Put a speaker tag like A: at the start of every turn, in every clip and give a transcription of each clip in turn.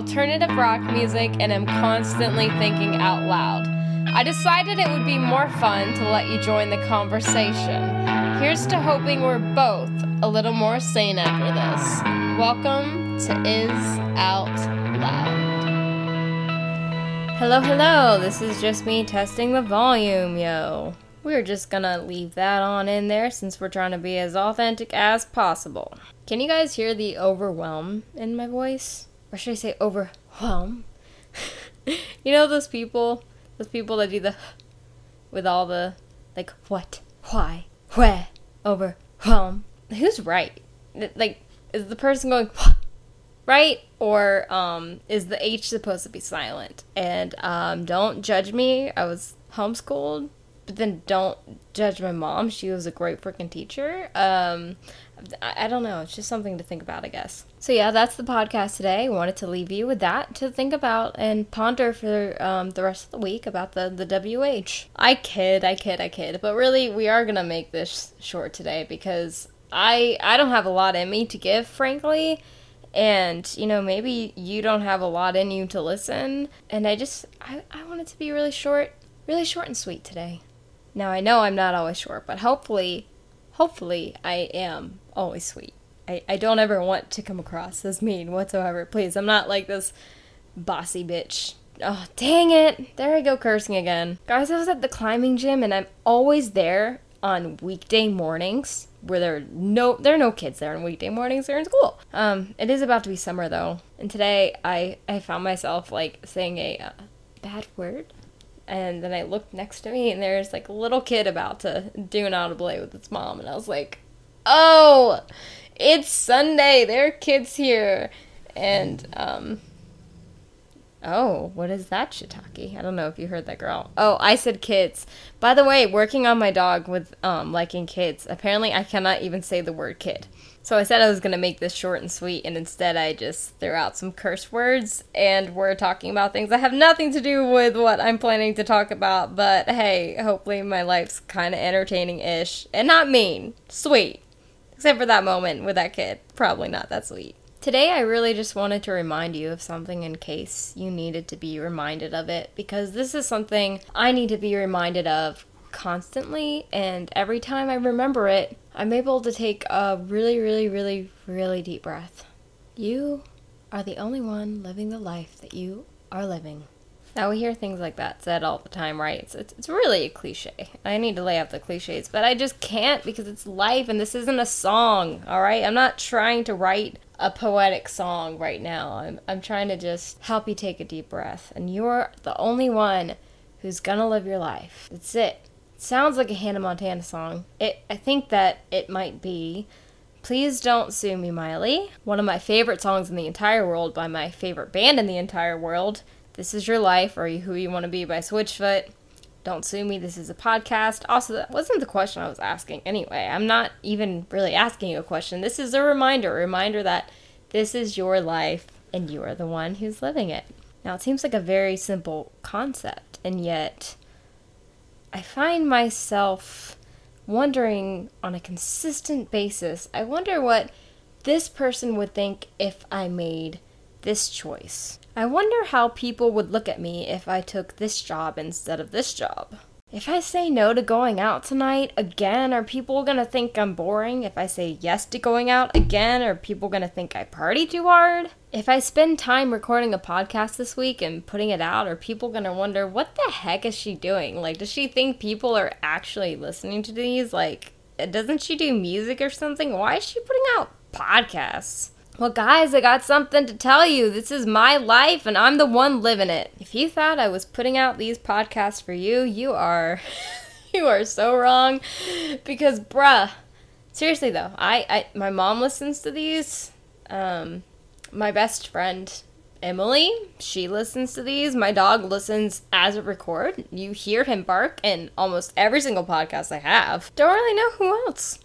A: alternative rock music and am constantly thinking out loud. I decided it would be more fun to let you join the conversation. Here's to hoping we're both a little more sane after this. Welcome to Is Out Loud. Hello, hello. This is just me testing the volume, yo. We're just gonna leave that on in there since we're trying to be as authentic as possible. Can you guys hear the overwhelm in my voice? Or should I say overwhelm? you know those people, those people that do the with all the like what, why, where, overwhelm. Who's right? Like, is the person going right, or um, is the H supposed to be silent? And um, don't judge me. I was homeschooled but then don't judge my mom. She was a great freaking teacher. Um, I, I, don't know. It's just something to think about, I guess. So yeah, that's the podcast today. Wanted to leave you with that to think about and ponder for um, the rest of the week about the the WH. I kid, I kid, I kid, but really we are gonna make this short today because I I don't have a lot in me to give, frankly. And, you know, maybe you don't have a lot in you to listen. And I just, I, I want it to be really short, really short and sweet today. Now I know I'm not always short, but hopefully, hopefully I am always sweet. I, I don't ever want to come across as mean whatsoever. Please, I'm not like this bossy bitch. Oh, dang it. There I go cursing again. Guys, I was at the climbing gym and I'm always there on weekday mornings where there are no there are no kids there on weekday mornings they're in school um it is about to be summer though and today i i found myself like saying a uh, bad word and then I looked next to me, and there's like a little kid about to do an audible with its mom, and I was like, "Oh, it's Sunday. There are kids here," and um, oh, what is that, shiitake? I don't know if you heard that girl. Oh, I said kids. By the way, working on my dog with um liking kids. Apparently, I cannot even say the word kid. So I said I was going to make this short and sweet, and instead I just threw out some curse words, and we're talking about things that have nothing to do with what I'm planning to talk about, but hey, hopefully my life's kind of entertaining ish, and not mean. Sweet. Except for that moment with that kid. Probably not that sweet. Today, I really just wanted to remind you of something in case you needed to be reminded of it, because this is something I need to be reminded of constantly, and every time I remember it, I'm able to take a really, really, really, really deep breath. You are the only one living the life that you are living. Now, we hear things like that said all the time, right? It's, it's, it's really a cliche. I need to lay out the cliches, but I just can't because it's life and this isn't a song, all right? I'm not trying to write a poetic song right now. I'm, I'm trying to just help you take a deep breath. And you're the only one who's gonna live your life. That's it sounds like a Hannah Montana song. It I think that it might be. Please Don't Sue Me, Miley. One of my favorite songs in the entire world by my favorite band in the entire world. This is Your Life, or Who You Want to Be by Switchfoot. Don't sue me, this is a podcast. Also, that wasn't the question I was asking anyway. I'm not even really asking you a question. This is a reminder, a reminder that this is your life and you are the one who's living it. Now, it seems like a very simple concept, and yet I find myself wondering on a consistent basis, I wonder what this person would think if I made this choice. I wonder how people would look at me if I took this job instead of this job. If I say no to going out tonight, again, are people gonna think I'm boring? If I say yes to going out, again, are people gonna think I party too hard? If I spend time recording a podcast this week and putting it out, are people gonna wonder, what the heck is she doing? Like, does she think people are actually listening to these? Like, doesn't she do music or something? Why is she putting out podcasts? Well, guys, I got something to tell you. This is my life, and I'm the one living it. If you thought I was putting out these podcasts for you, you are, you are so wrong. Because, bruh, seriously though, I, I, my mom listens to these. Um, my best friend Emily, she listens to these. My dog listens as a record. You hear him bark in almost every single podcast I have. Don't really know who else.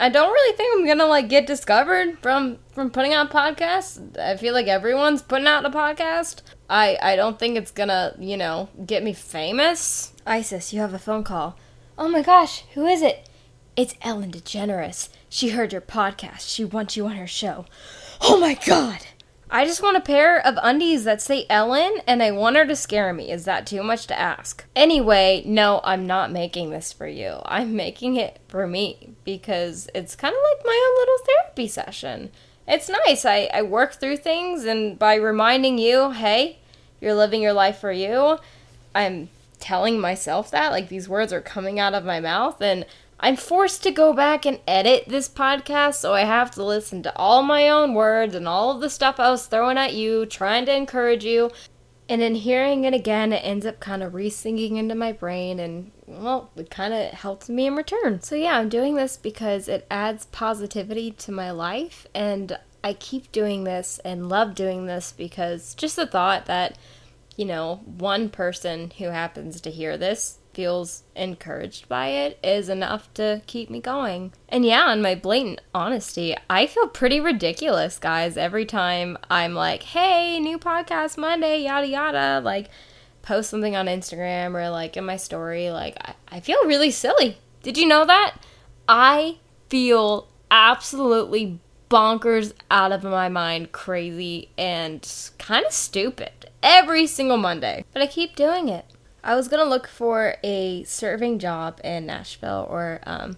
A: I don't really think I'm gonna like get discovered from from putting out podcasts. I feel like everyone's putting out a podcast. I I don't think it's gonna you know get me famous. Isis, you have a phone call. Oh my gosh, who is it? It's Ellen DeGeneres. She heard your podcast. She wants you on her show. Oh my god! I just want a pair of undies that say Ellen and I want her to scare me. Is that too much to ask? Anyway, no, I'm not making this for you. I'm making it for me because it's kind of like my own little therapy session. It's nice. I, I work through things, and by reminding you, hey, you're living your life for you, I'm telling myself that. Like these words are coming out of my mouth, and I'm forced to go back and edit this podcast, so I have to listen to all my own words and all of the stuff I was throwing at you, trying to encourage you. And then hearing it again, it ends up kind of re singing into my brain, and well, it kind of helps me in return. So, yeah, I'm doing this because it adds positivity to my life, and I keep doing this and love doing this because just the thought that, you know, one person who happens to hear this feels encouraged by it is enough to keep me going. And yeah, in my blatant honesty, I feel pretty ridiculous, guys, every time I'm like, hey, new podcast Monday, yada yada, like post something on Instagram or like in my story, like I, I feel really silly. Did you know that? I feel absolutely bonkers out of my mind, crazy, and kind of stupid every single Monday. But I keep doing it. I was gonna look for a serving job in Nashville or um,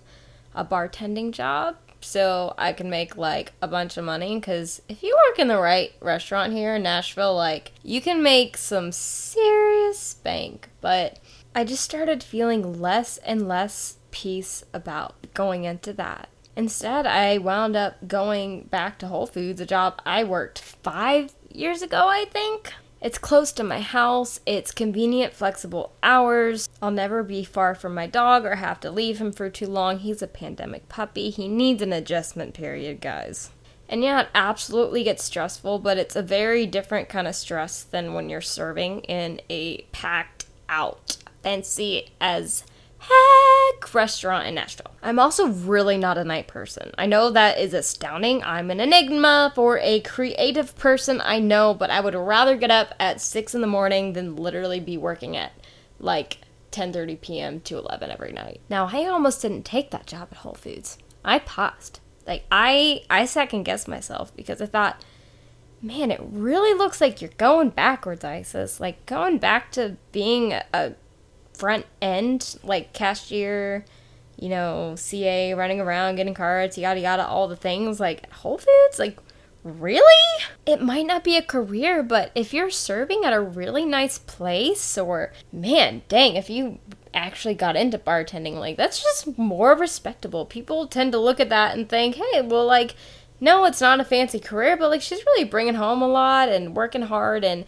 A: a bartending job so I can make like a bunch of money. Because if you work in the right restaurant here in Nashville, like you can make some serious spank. But I just started feeling less and less peace about going into that. Instead, I wound up going back to Whole Foods, a job I worked five years ago, I think. It's close to my house, it's convenient, flexible hours. I'll never be far from my dog or have to leave him for too long. He's a pandemic puppy. He needs an adjustment period, guys. And yeah, it absolutely gets stressful, but it's a very different kind of stress than when you're serving in a packed out, fancy as restaurant in Nashville. I'm also really not a night person. I know that is astounding. I'm an enigma for a creative person, I know, but I would rather get up at 6 in the morning than literally be working at like 10:30 p.m. to 11 every night. Now, I almost didn't take that job at Whole Foods. I paused. Like I I second guessed myself because I thought man, it really looks like you're going backwards, Isis. Like going back to being a front end, like cashier, you know, CA, running around, getting cards, yada yada, all the things, like Whole Foods, like really? It might not be a career, but if you're serving at a really nice place, or man, dang, if you actually got into bartending, like that's just more respectable. People tend to look at that and think, hey, well, like, no, it's not a fancy career, but like she's really bringing home a lot and working hard, and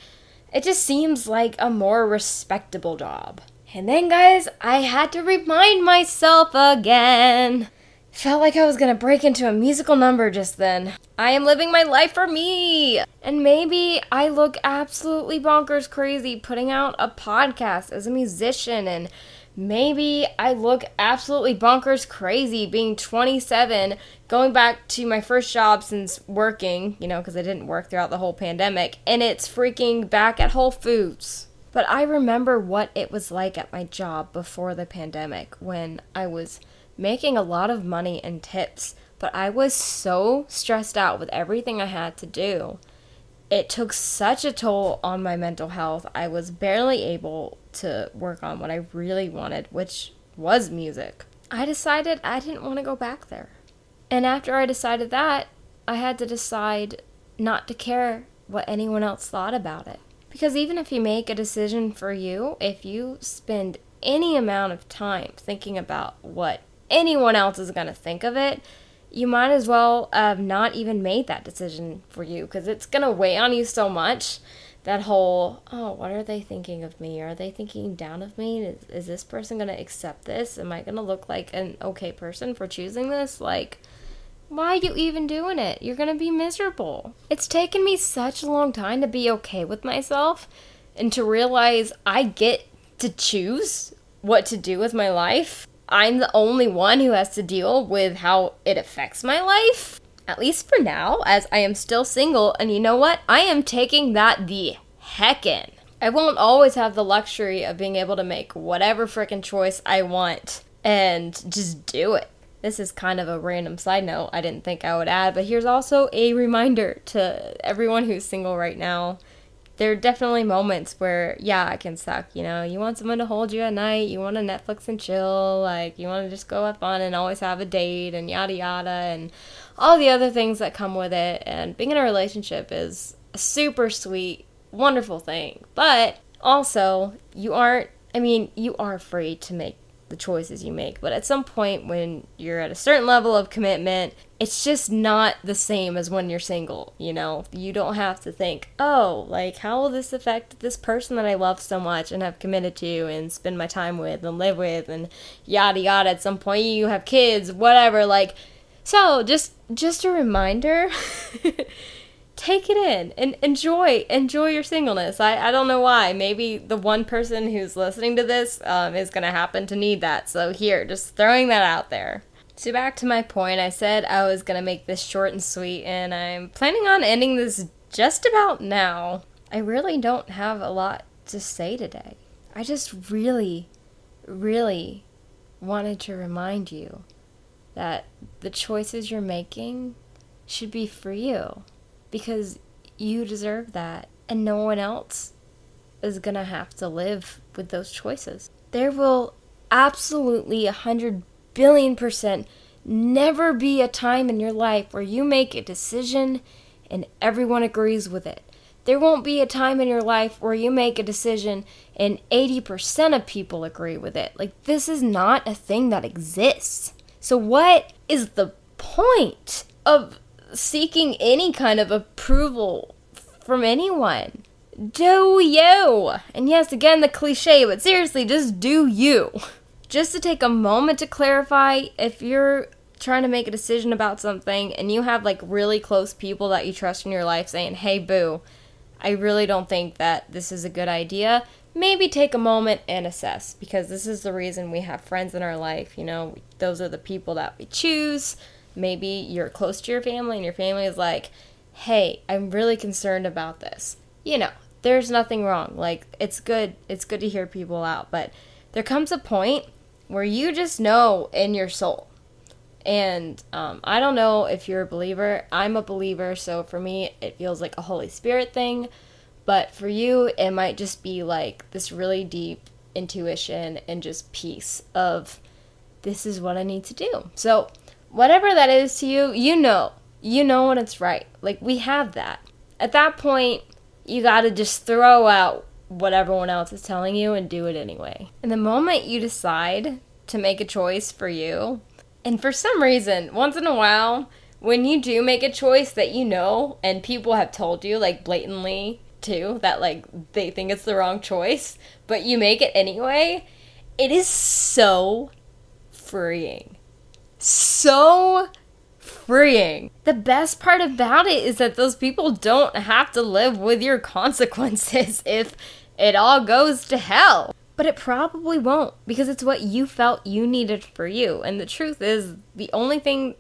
A: it just seems like a more respectable job. And then, guys, I had to remind myself again. Felt like I was gonna break into a musical number just then. I am living my life for me! And maybe I look absolutely bonkers crazy putting out a podcast as a musician, and maybe I look absolutely bonkers crazy being 27, going back to my first job since working, you know, because I didn't work throughout the whole pandemic, and it's freaking back at Whole Foods. But I remember what it was like at my job before the pandemic when I was making a lot of money and tips, but I was so stressed out with everything I had to do. It took such a toll on my mental health. I was barely able to work on what I really wanted, which was music. I decided I didn't want to go back there. And after I decided that, I had to decide not to care what anyone else thought about it. Because even if you make a decision for you, if you spend any amount of time thinking about what anyone else is going to think of it, you might as well have not even made that decision for you because it's going to weigh on you so much. That whole, oh, what are they thinking of me? Are they thinking down of me? Is, is this person going to accept this? Am I going to look like an okay person for choosing this? Like, why are you even doing it? You're gonna be miserable. It's taken me such a long time to be okay with myself and to realize I get to choose what to do with my life. I'm the only one who has to deal with how it affects my life. At least for now, as I am still single, and you know what? I am taking that the heck in. I won't always have the luxury of being able to make whatever freaking choice I want and just do it. This is kind of a random side note I didn't think I would add, but here's also a reminder to everyone who's single right now. There are definitely moments where, yeah, it can suck. You know, you want someone to hold you at night, you want to Netflix and chill, like, you want to just go have fun and always have a date and yada yada, and all the other things that come with it. And being in a relationship is a super sweet, wonderful thing. But also, you aren't, I mean, you are free to make the choices you make. But at some point, when you're at a certain level of commitment, it's just not the same as when you're single. You know, you don't have to think, oh, like, how will this affect this person that I love so much and have committed to and spend my time with and live with and yada yada. At some point, you have kids, whatever. Like, so just just a reminder. take it in and enjoy enjoy your singleness. I, I don't know why. Maybe the one person who's listening to this um, is going to happen to need that. So here just throwing that out there. So back to my point i said i was going to make this short and sweet and i'm planning on ending this just about now. I really don't have a lot to say today. I just really really wanted to remind you that the choices you're making should be for you because you deserve that and no one else is going to have to live with those choices. There will absolutely a hundred billion percent never be a time in your life where you make a decision and everyone agrees with it. There won't be a time in your life where you make a decision and 80% of people agree with it. Like, this is not a thing that exists. So, what is the point of seeking any kind of approval from anyone. Do you? And yes, again, the cliche, but seriously, just do you. Just to take a moment to clarify if you're trying to make a decision about something and you have like really close people that you trust in your life saying, hey, boo, I really don't think that this is a good idea, maybe take a moment and assess because this is the reason we have friends in our life. You know, those are the people that we choose maybe you're close to your family and your family is like, hey, I'm really concerned about this. You know, there's nothing wrong. Like, it's good. It's good to hear people out. But there comes a point where you just know in your soul. And um, I don't know if you're a believer. I'm a believer. So for me, it feels like a Holy Spirit thing. But for you, it might just be like this really deep intuition and just peace of this is what I need to do. So whatever that is to you, you know. You know when it's right. Like, we have that. At that point, you gotta just throw out what everyone else is telling you and do it anyway. And the moment you decide to make a choice for you, and for some reason, once in a while, when you do make a choice that you know and people have told you, like blatantly too, that like they think it's the wrong choice, but you make it anyway, it is so freeing so freeing. The best part about it is that those people don't have to live with your consequences if it all goes to hell. But it probably won't because it's what you felt you needed for you. And the truth is, the only thing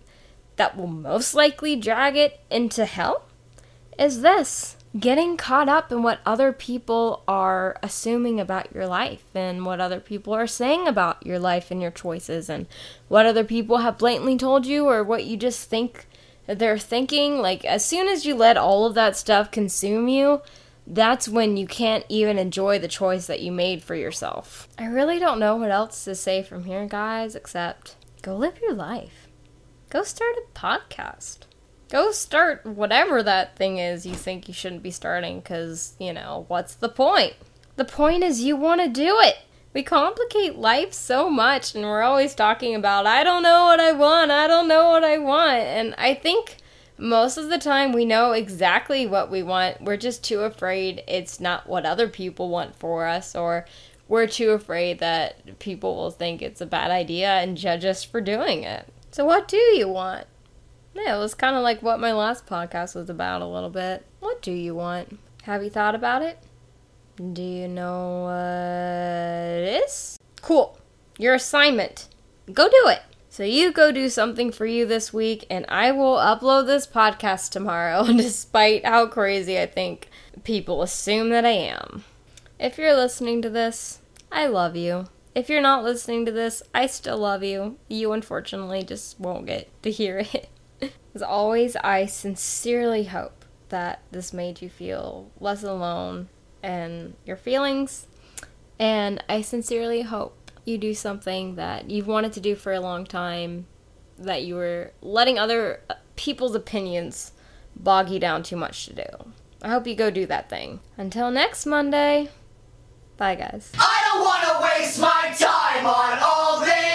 A: that will most likely drag it into hell is this getting caught up in what other people are assuming about your life and what other people are saying about your life and your choices and what other people have blatantly told you or what you just think they're thinking. Like, as soon as you let all of that stuff consume you, that's when you can't even enjoy the choice that you made for yourself. I really don't know what else to say from here, guys, except go live your life. Go start a podcast go start whatever that thing is you think you shouldn't be starting because, you know, what's the point? The point is you want to do it. We complicate life so much and we're always talking about, I don't know what I want, I don't know what I want. And I think most of the time we know exactly what we want. We're just too afraid it's not what other people want for us, or we're too afraid that people will think it's a bad idea and judge us for doing it. So, what do you want? Yeah, it was kind of like what my last podcast was about a little bit. What do you want? Have you thought about it? Do you know what it is? Cool. Your assignment. Go do it. So you go do something for you this week, and I will upload this podcast tomorrow, despite how crazy I think people assume that I am. If you're listening to this, I love you. If you're not listening to this, I still love you. You unfortunately just won't get to hear it. As always, I sincerely hope that this made you feel less alone and your feelings. And I sincerely hope you do something that you've wanted to do for a long time, that you were letting other uh, people's opinions bog you down too much to do. I hope you go do that thing. Until next Monday, bye guys.
B: I don't wanna waste my time on all this.